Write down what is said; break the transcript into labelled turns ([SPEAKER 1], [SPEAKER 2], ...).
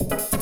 [SPEAKER 1] you